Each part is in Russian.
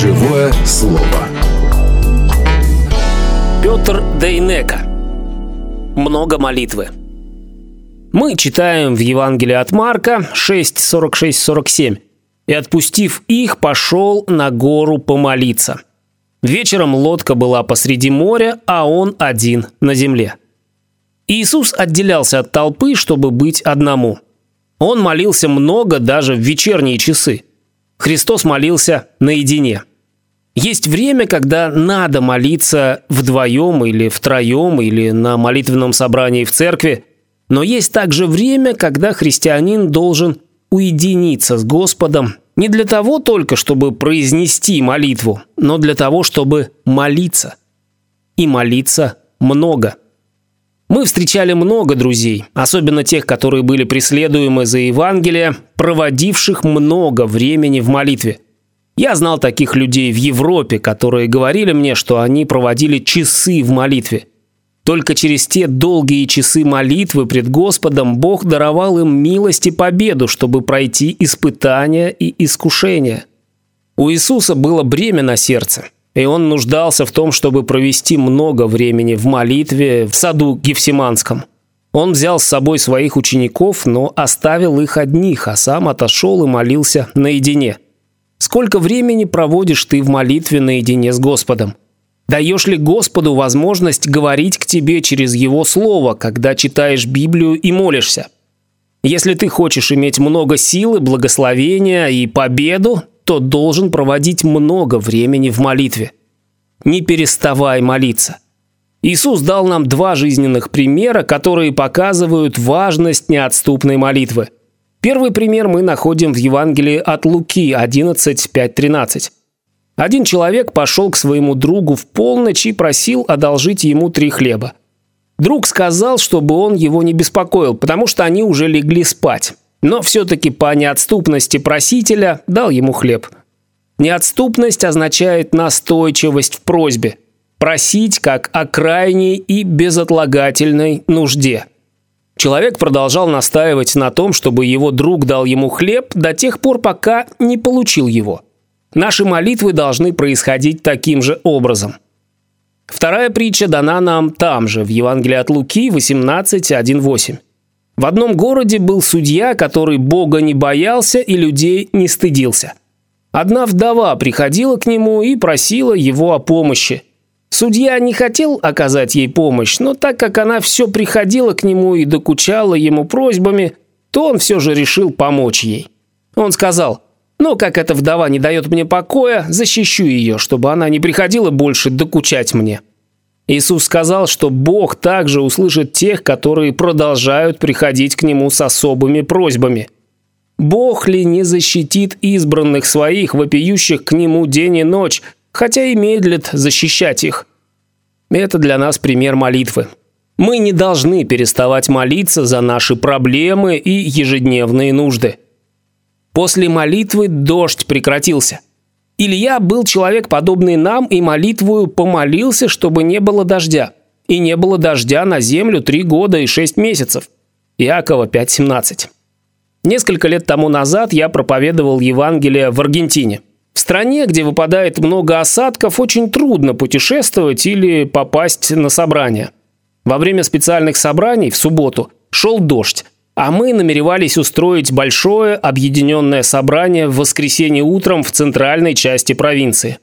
Живое слово. Петр Дейнека. Много молитвы. Мы читаем в Евангелии от Марка 6, 46, 47. «И отпустив их, пошел на гору помолиться. Вечером лодка была посреди моря, а он один на земле. Иисус отделялся от толпы, чтобы быть одному. Он молился много даже в вечерние часы. Христос молился наедине. Есть время, когда надо молиться вдвоем или втроем, или на молитвенном собрании в церкви, но есть также время, когда христианин должен уединиться с Господом не для того только, чтобы произнести молитву, но для того, чтобы молиться. И молиться много. Мы встречали много друзей, особенно тех, которые были преследуемы за Евангелие, проводивших много времени в молитве. Я знал таких людей в Европе, которые говорили мне, что они проводили часы в молитве – только через те долгие часы молитвы пред Господом Бог даровал им милость и победу, чтобы пройти испытания и искушения. У Иисуса было бремя на сердце, и он нуждался в том, чтобы провести много времени в молитве в саду Гефсиманском. Он взял с собой своих учеников, но оставил их одних, а сам отошел и молился наедине. Сколько времени проводишь ты в молитве наедине с Господом? Даешь ли Господу возможность говорить к тебе через Его Слово, когда читаешь Библию и молишься? Если ты хочешь иметь много силы, благословения и победу, то должен проводить много времени в молитве. Не переставай молиться. Иисус дал нам два жизненных примера, которые показывают важность неотступной молитвы. Первый пример мы находим в Евангелии от Луки 11, 5, 13. Один человек пошел к своему другу в полночь и просил одолжить ему три хлеба. Друг сказал, чтобы он его не беспокоил, потому что они уже легли спать. Но все-таки по неотступности просителя дал ему хлеб. Неотступность означает настойчивость в просьбе. Просить как о крайней и безотлагательной нужде. Человек продолжал настаивать на том, чтобы его друг дал ему хлеб до тех пор, пока не получил его – Наши молитвы должны происходить таким же образом. Вторая притча дана нам там же, в Евангелии от Луки 18.1.8. В одном городе был судья, который Бога не боялся и людей не стыдился. Одна вдова приходила к нему и просила его о помощи. Судья не хотел оказать ей помощь, но так как она все приходила к нему и докучала ему просьбами, то он все же решил помочь ей. Он сказал, но как эта вдова не дает мне покоя, защищу ее, чтобы она не приходила больше докучать мне. Иисус сказал, что Бог также услышит тех, которые продолжают приходить к Нему с особыми просьбами. Бог ли не защитит избранных своих, вопиющих к Нему день и ночь, хотя и медлит защищать их? Это для нас пример молитвы. Мы не должны переставать молиться за наши проблемы и ежедневные нужды. После молитвы дождь прекратился. Илья был человек, подобный нам, и молитвую помолился, чтобы не было дождя. И не было дождя на землю три года и шесть месяцев. Иакова 5.17. Несколько лет тому назад я проповедовал Евангелие в Аргентине. В стране, где выпадает много осадков, очень трудно путешествовать или попасть на собрание. Во время специальных собраний в субботу шел дождь, а мы намеревались устроить большое объединенное собрание в воскресенье утром в центральной части провинции.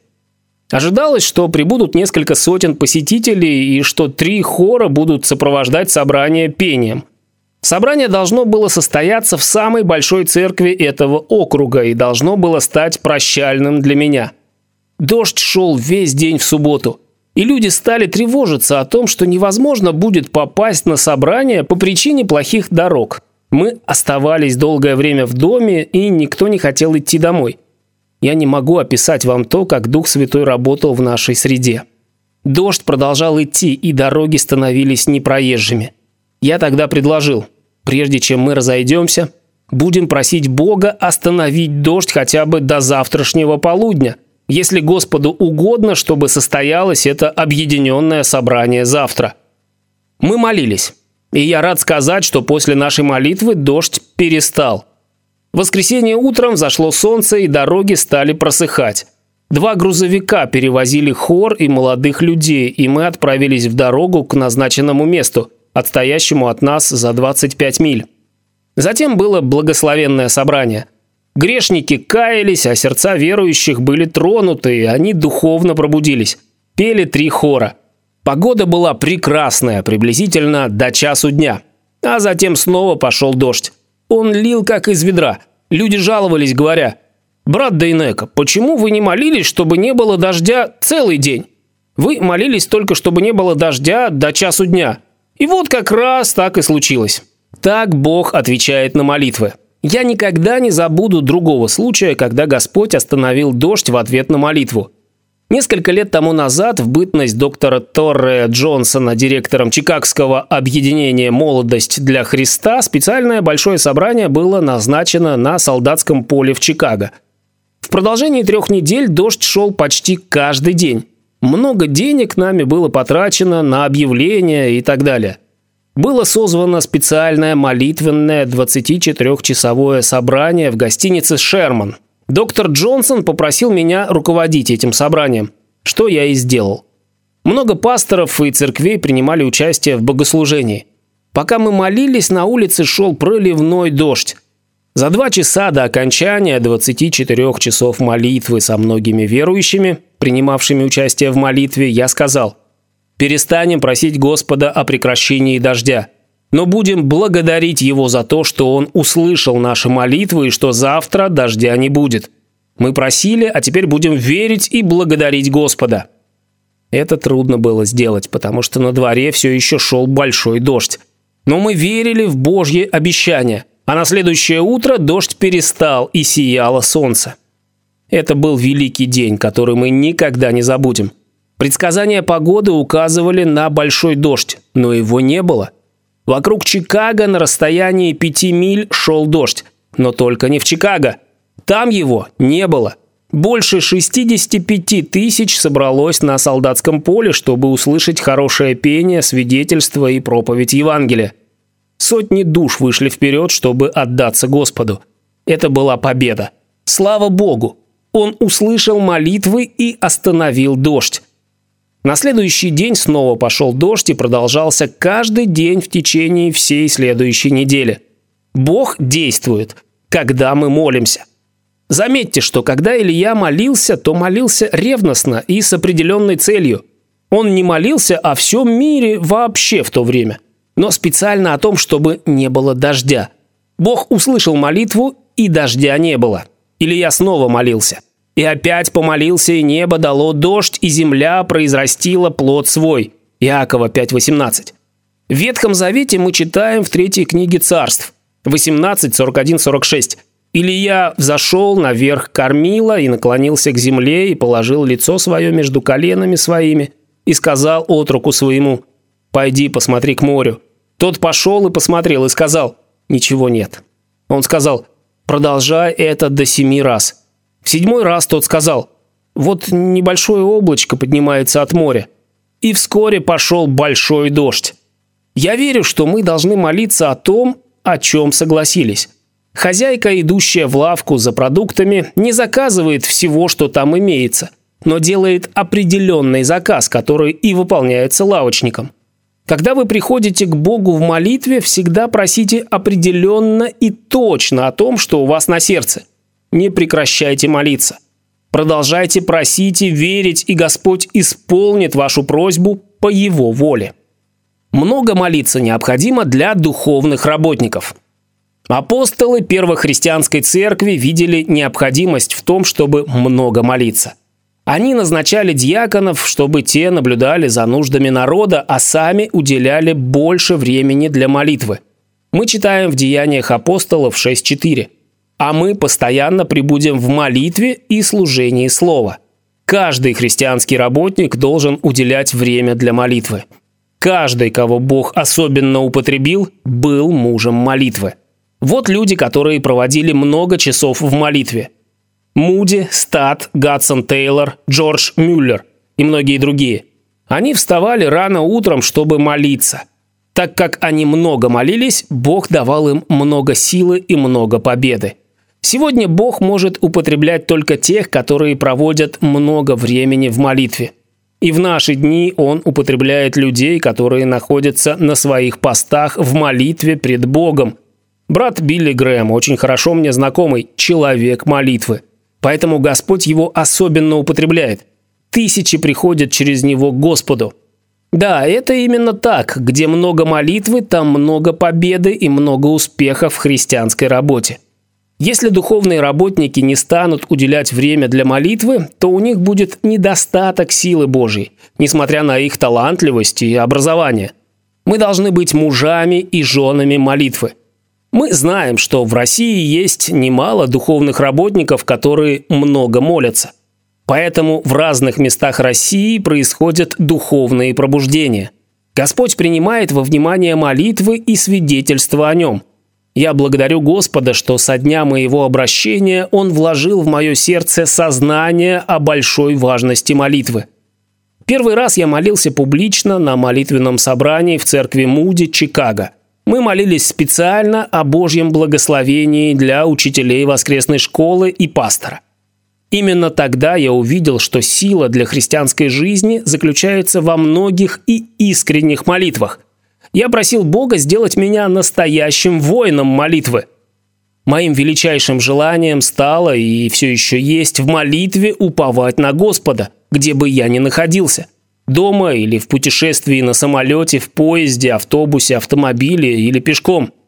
Ожидалось, что прибудут несколько сотен посетителей и что три хора будут сопровождать собрание пением. Собрание должно было состояться в самой большой церкви этого округа и должно было стать прощальным для меня. Дождь шел весь день в субботу – и люди стали тревожиться о том, что невозможно будет попасть на собрание по причине плохих дорог. Мы оставались долгое время в доме, и никто не хотел идти домой. Я не могу описать вам то, как Дух Святой работал в нашей среде. Дождь продолжал идти, и дороги становились непроезжими. Я тогда предложил, прежде чем мы разойдемся, будем просить Бога остановить дождь хотя бы до завтрашнего полудня – если Господу угодно, чтобы состоялось это объединенное собрание завтра. Мы молились, и я рад сказать, что после нашей молитвы дождь перестал. В воскресенье утром зашло солнце, и дороги стали просыхать. Два грузовика перевозили хор и молодых людей, и мы отправились в дорогу к назначенному месту, отстоящему от нас за 25 миль. Затем было благословенное собрание. Грешники каялись, а сердца верующих были тронуты, и они духовно пробудились. Пели три хора. Погода была прекрасная, приблизительно до часу дня. А затем снова пошел дождь. Он лил как из ведра. Люди жаловались, говоря, «Брат Дейнека, почему вы не молились, чтобы не было дождя целый день? Вы молились только, чтобы не было дождя до часу дня. И вот как раз так и случилось». Так Бог отвечает на молитвы. Я никогда не забуду другого случая, когда Господь остановил дождь в ответ на молитву. Несколько лет тому назад в бытность доктора Торре Джонсона директором Чикагского объединения «Молодость для Христа» специальное большое собрание было назначено на солдатском поле в Чикаго. В продолжении трех недель дождь шел почти каждый день. Много денег нами было потрачено на объявления и так далее. Было созвано специальное молитвенное 24-часовое собрание в гостинице «Шерман», Доктор Джонсон попросил меня руководить этим собранием, что я и сделал. Много пасторов и церквей принимали участие в богослужении. Пока мы молились, на улице шел проливной дождь. За два часа до окончания 24 часов молитвы со многими верующими, принимавшими участие в молитве, я сказал, «Перестанем просить Господа о прекращении дождя но будем благодарить Его за то, что Он услышал наши молитвы и что завтра дождя не будет. Мы просили, а теперь будем верить и благодарить Господа». Это трудно было сделать, потому что на дворе все еще шел большой дождь. Но мы верили в Божье обещание, а на следующее утро дождь перестал и сияло солнце. Это был великий день, который мы никогда не забудем. Предсказания погоды указывали на большой дождь, но его не было – Вокруг Чикаго на расстоянии пяти миль шел дождь. Но только не в Чикаго. Там его не было. Больше 65 тысяч собралось на солдатском поле, чтобы услышать хорошее пение, свидетельство и проповедь Евангелия. Сотни душ вышли вперед, чтобы отдаться Господу. Это была победа. Слава Богу! Он услышал молитвы и остановил дождь. На следующий день снова пошел дождь и продолжался каждый день в течение всей следующей недели. Бог действует, когда мы молимся. Заметьте, что когда Илья молился, то молился ревностно и с определенной целью. Он не молился о всем мире вообще в то время, но специально о том, чтобы не было дождя. Бог услышал молитву, и дождя не было. Илья снова молился – и опять помолился, и небо дало дождь, и земля произрастила плод свой. Иакова 5.18. В Ветхом Завете мы читаем в третьей книге царств. 18, 41, 46. Илья взошел наверх кормила и наклонился к земле и положил лицо свое между коленами своими и сказал отруку своему, «Пойди, посмотри к морю». Тот пошел и посмотрел и сказал, «Ничего нет». Он сказал, «Продолжай это до семи раз». В седьмой раз тот сказал, вот небольшое облачко поднимается от моря. И вскоре пошел большой дождь. Я верю, что мы должны молиться о том, о чем согласились. Хозяйка, идущая в лавку за продуктами, не заказывает всего, что там имеется, но делает определенный заказ, который и выполняется лавочником. Когда вы приходите к Богу в молитве, всегда просите определенно и точно о том, что у вас на сердце. Не прекращайте молиться. Продолжайте просить и верить, и Господь исполнит вашу просьбу по Его воле. Много молиться необходимо для духовных работников. Апостолы первой христианской церкви видели необходимость в том, чтобы много молиться. Они назначали диаконов, чтобы те наблюдали за нуждами народа, а сами уделяли больше времени для молитвы. Мы читаем в Деяниях апостолов 6.4 а мы постоянно прибудем в молитве и служении слова. Каждый христианский работник должен уделять время для молитвы. Каждый, кого Бог особенно употребил, был мужем молитвы. Вот люди, которые проводили много часов в молитве. Муди, Стат, Гадсон Тейлор, Джордж Мюллер и многие другие. Они вставали рано утром, чтобы молиться. Так как они много молились, Бог давал им много силы и много победы. Сегодня Бог может употреблять только тех, которые проводят много времени в молитве. И в наши дни Он употребляет людей, которые находятся на своих постах в молитве пред Богом. Брат Билли Грэм, очень хорошо мне знакомый, человек молитвы. Поэтому Господь его особенно употребляет. Тысячи приходят через него к Господу. Да, это именно так. Где много молитвы, там много победы и много успеха в христианской работе. Если духовные работники не станут уделять время для молитвы, то у них будет недостаток силы Божьей, несмотря на их талантливость и образование. Мы должны быть мужами и женами молитвы. Мы знаем, что в России есть немало духовных работников, которые много молятся. Поэтому в разных местах России происходят духовные пробуждения. Господь принимает во внимание молитвы и свидетельства о нем. Я благодарю Господа, что со дня моего обращения Он вложил в мое сердце сознание о большой важности молитвы. Первый раз я молился публично на молитвенном собрании в церкви Муди, Чикаго. Мы молились специально о Божьем благословении для учителей воскресной школы и пастора – Именно тогда я увидел, что сила для христианской жизни заключается во многих и искренних молитвах. Я просил Бога сделать меня настоящим воином молитвы. Моим величайшим желанием стало и все еще есть в молитве уповать на Господа, где бы я ни находился. Дома или в путешествии на самолете, в поезде, автобусе, автомобиле или пешком –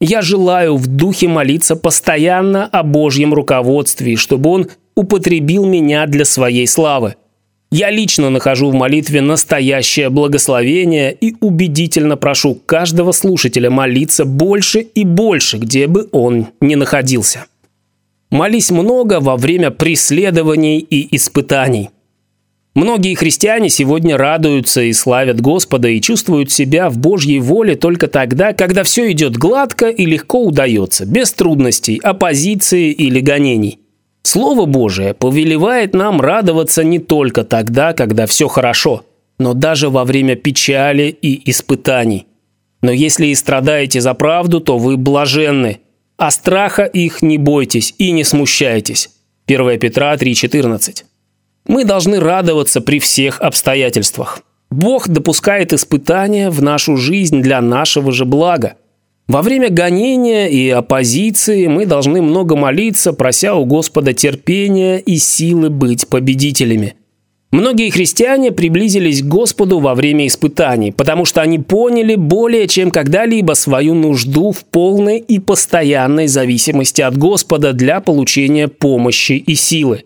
я желаю в духе молиться постоянно о Божьем руководстве, чтобы Он употребил меня для своей славы. Я лично нахожу в молитве настоящее благословение и убедительно прошу каждого слушателя молиться больше и больше, где бы он ни находился. Молись много во время преследований и испытаний. Многие христиане сегодня радуются и славят Господа и чувствуют себя в Божьей воле только тогда, когда все идет гладко и легко удается, без трудностей, оппозиции или гонений. Слово Божие повелевает нам радоваться не только тогда, когда все хорошо, но даже во время печали и испытаний. Но если и страдаете за правду, то вы блаженны, а страха их не бойтесь и не смущайтесь. 1 Петра 3,14 мы должны радоваться при всех обстоятельствах. Бог допускает испытания в нашу жизнь для нашего же блага. Во время гонения и оппозиции мы должны много молиться, прося у Господа терпения и силы быть победителями. Многие христиане приблизились к Господу во время испытаний, потому что они поняли более чем когда-либо свою нужду в полной и постоянной зависимости от Господа для получения помощи и силы.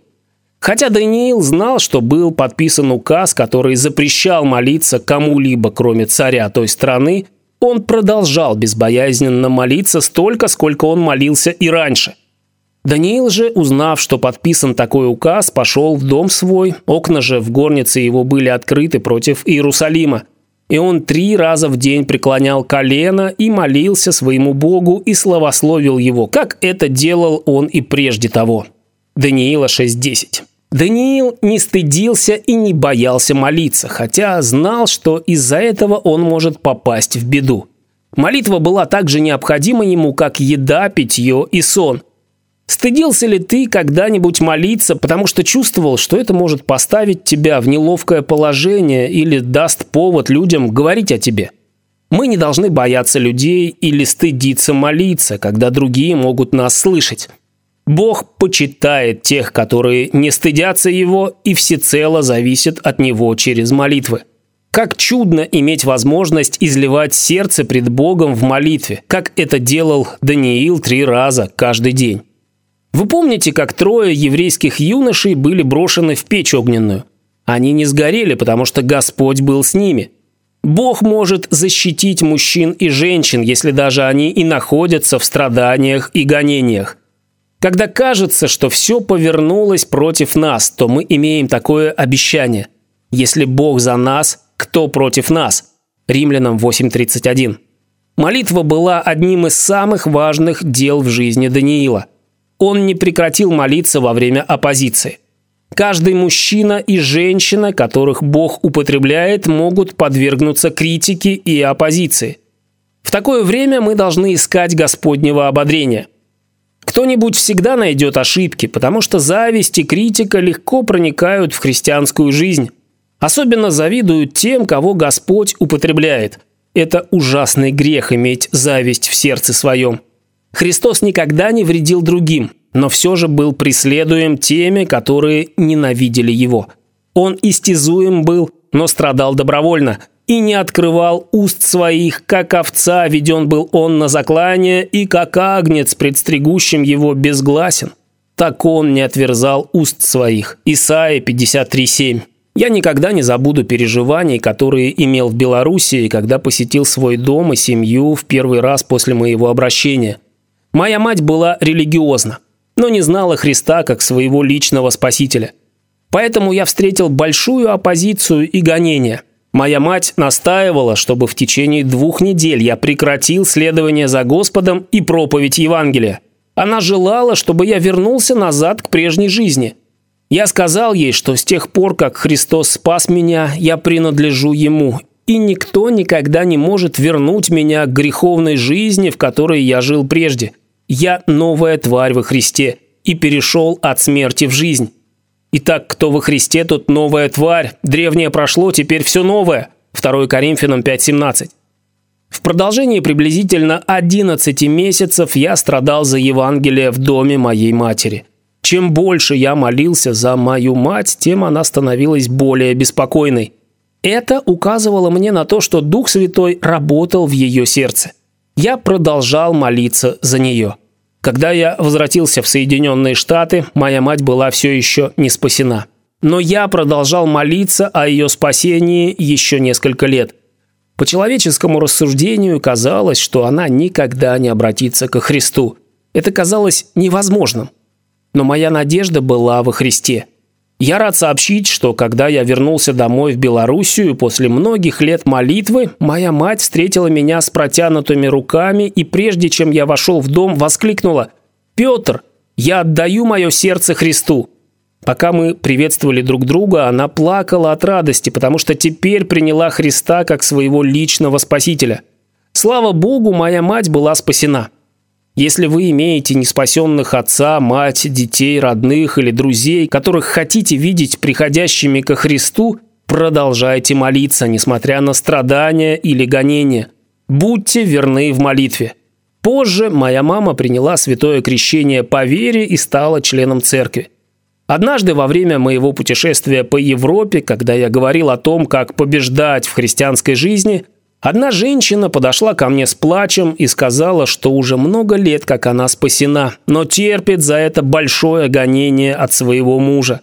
Хотя Даниил знал, что был подписан указ, который запрещал молиться кому-либо, кроме царя той страны, он продолжал безбоязненно молиться столько, сколько он молился и раньше. Даниил же, узнав, что подписан такой указ, пошел в дом свой, окна же в горнице его были открыты против Иерусалима. И он три раза в день преклонял колено и молился своему Богу и славословил его, как это делал он и прежде того. Даниила 6.10 Даниил не стыдился и не боялся молиться, хотя знал, что из-за этого он может попасть в беду. Молитва была так же необходима ему, как еда, питье и сон. Стыдился ли ты когда-нибудь молиться, потому что чувствовал, что это может поставить тебя в неловкое положение или даст повод людям говорить о тебе? Мы не должны бояться людей или стыдиться молиться, когда другие могут нас слышать. Бог почитает тех, которые не стыдятся Его и всецело зависят от Него через молитвы. Как чудно иметь возможность изливать сердце пред Богом в молитве, как это делал Даниил три раза каждый день. Вы помните, как трое еврейских юношей были брошены в печь огненную? Они не сгорели, потому что Господь был с ними. Бог может защитить мужчин и женщин, если даже они и находятся в страданиях и гонениях. Когда кажется, что все повернулось против нас, то мы имеем такое обещание. Если Бог за нас, кто против нас? Римлянам 8.31. Молитва была одним из самых важных дел в жизни Даниила. Он не прекратил молиться во время оппозиции. Каждый мужчина и женщина, которых Бог употребляет, могут подвергнуться критике и оппозиции. В такое время мы должны искать Господнего ободрения – Кто-нибудь всегда найдет ошибки, потому что зависть и критика легко проникают в христианскую жизнь. Особенно завидуют тем, кого Господь употребляет. Это ужасный грех иметь зависть в сердце своем. Христос никогда не вредил другим, но все же был преследуем теми, которые ненавидели его. Он истязуем был, но страдал добровольно и не открывал уст своих, как овца веден был он на заклание, и как агнец, предстригущим его, безгласен. Так он не отверзал уст своих. Исайя 53.7. Я никогда не забуду переживаний, которые имел в Белоруссии, когда посетил свой дом и семью в первый раз после моего обращения. Моя мать была религиозна, но не знала Христа как своего личного спасителя. Поэтому я встретил большую оппозицию и гонения. Моя мать настаивала, чтобы в течение двух недель я прекратил следование за Господом и проповедь Евангелия. Она желала, чтобы я вернулся назад к прежней жизни – я сказал ей, что с тех пор, как Христос спас меня, я принадлежу Ему, и никто никогда не может вернуть меня к греховной жизни, в которой я жил прежде. Я новая тварь во Христе и перешел от смерти в жизнь. Итак, кто во Христе, тот новая тварь. Древнее прошло, теперь все новое. 2 Коринфянам 5.17. В продолжении приблизительно 11 месяцев я страдал за Евангелие в доме моей матери. Чем больше я молился за мою мать, тем она становилась более беспокойной. Это указывало мне на то, что Дух Святой работал в ее сердце. Я продолжал молиться за нее. Когда я возвратился в Соединенные Штаты, моя мать была все еще не спасена. Но я продолжал молиться о ее спасении еще несколько лет. По человеческому рассуждению казалось, что она никогда не обратится ко Христу. Это казалось невозможным но моя надежда была во Христе. Я рад сообщить, что когда я вернулся домой в Белоруссию после многих лет молитвы, моя мать встретила меня с протянутыми руками и прежде чем я вошел в дом, воскликнула «Петр, я отдаю мое сердце Христу». Пока мы приветствовали друг друга, она плакала от радости, потому что теперь приняла Христа как своего личного спасителя. Слава Богу, моя мать была спасена. Если вы имеете неспасенных отца, мать, детей, родных или друзей, которых хотите видеть приходящими ко Христу, продолжайте молиться, несмотря на страдания или гонения. Будьте верны в молитве. Позже моя мама приняла святое крещение по вере и стала членом церкви. Однажды во время моего путешествия по Европе, когда я говорил о том, как побеждать в христианской жизни – Одна женщина подошла ко мне с плачем и сказала, что уже много лет как она спасена, но терпит за это большое гонение от своего мужа.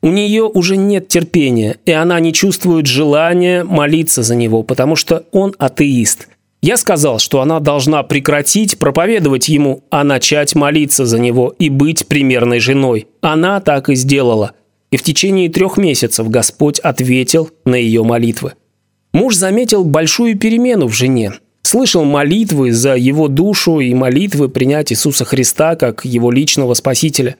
У нее уже нет терпения, и она не чувствует желания молиться за него, потому что он атеист. Я сказал, что она должна прекратить проповедовать ему, а начать молиться за него и быть примерной женой. Она так и сделала. И в течение трех месяцев Господь ответил на ее молитвы. Муж заметил большую перемену в жене. Слышал молитвы за его душу и молитвы принять Иисуса Христа как его личного спасителя.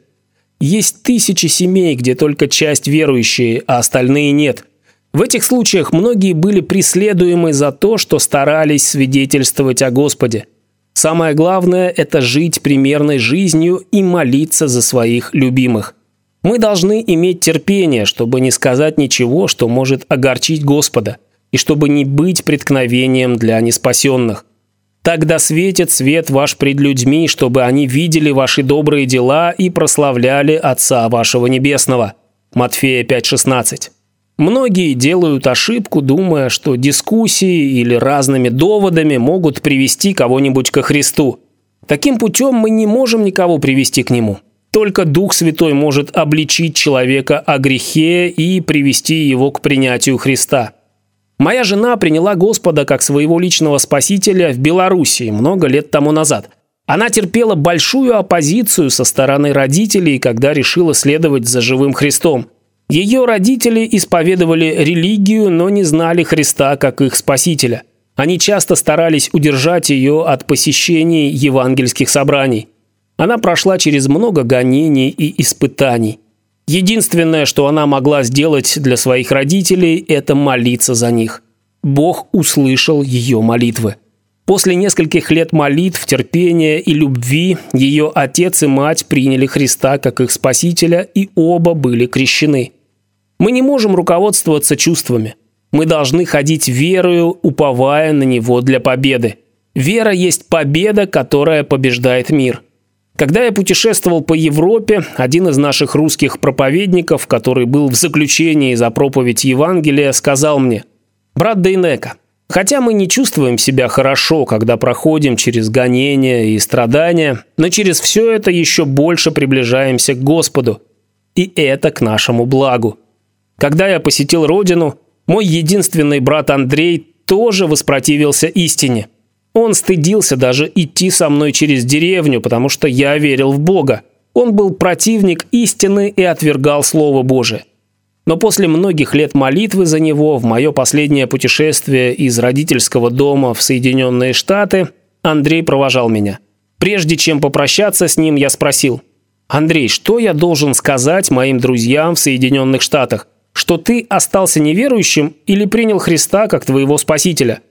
Есть тысячи семей, где только часть верующие, а остальные нет. В этих случаях многие были преследуемы за то, что старались свидетельствовать о Господе. Самое главное – это жить примерной жизнью и молиться за своих любимых. Мы должны иметь терпение, чтобы не сказать ничего, что может огорчить Господа – и чтобы не быть преткновением для неспасенных. Тогда светит свет ваш пред людьми, чтобы они видели ваши добрые дела и прославляли Отца вашего Небесного». Матфея 5,16. Многие делают ошибку, думая, что дискуссии или разными доводами могут привести кого-нибудь ко Христу. Таким путем мы не можем никого привести к Нему. Только Дух Святой может обличить человека о грехе и привести его к принятию Христа. Моя жена приняла Господа как своего личного спасителя в Белоруссии много лет тому назад. Она терпела большую оппозицию со стороны родителей, когда решила следовать за живым Христом. Ее родители исповедовали религию, но не знали Христа как их спасителя. Они часто старались удержать ее от посещений евангельских собраний. Она прошла через много гонений и испытаний. Единственное, что она могла сделать для своих родителей, это молиться за них. Бог услышал ее молитвы. После нескольких лет молитв, терпения и любви ее отец и мать приняли Христа как их спасителя, и оба были крещены. Мы не можем руководствоваться чувствами. Мы должны ходить верою, уповая на Него для победы. Вера есть победа, которая побеждает мир. Когда я путешествовал по Европе, один из наших русских проповедников, который был в заключении за проповедь Евангелия, сказал мне, «Брат Дейнека, Хотя мы не чувствуем себя хорошо, когда проходим через гонения и страдания, но через все это еще больше приближаемся к Господу. И это к нашему благу. Когда я посетил родину, мой единственный брат Андрей тоже воспротивился истине. Он стыдился даже идти со мной через деревню, потому что я верил в Бога. Он был противник истины и отвергал Слово Божие. Но после многих лет молитвы за него в мое последнее путешествие из родительского дома в Соединенные Штаты Андрей провожал меня. Прежде чем попрощаться с ним, я спросил, «Андрей, что я должен сказать моим друзьям в Соединенных Штатах? Что ты остался неверующим или принял Христа как твоего спасителя?»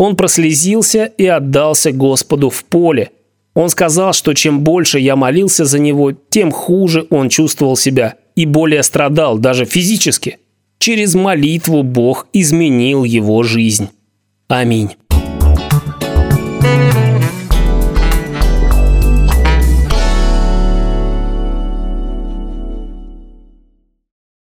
Он прослезился и отдался Господу в поле. Он сказал, что чем больше я молился за него, тем хуже он чувствовал себя и более страдал, даже физически. Через молитву Бог изменил его жизнь. Аминь.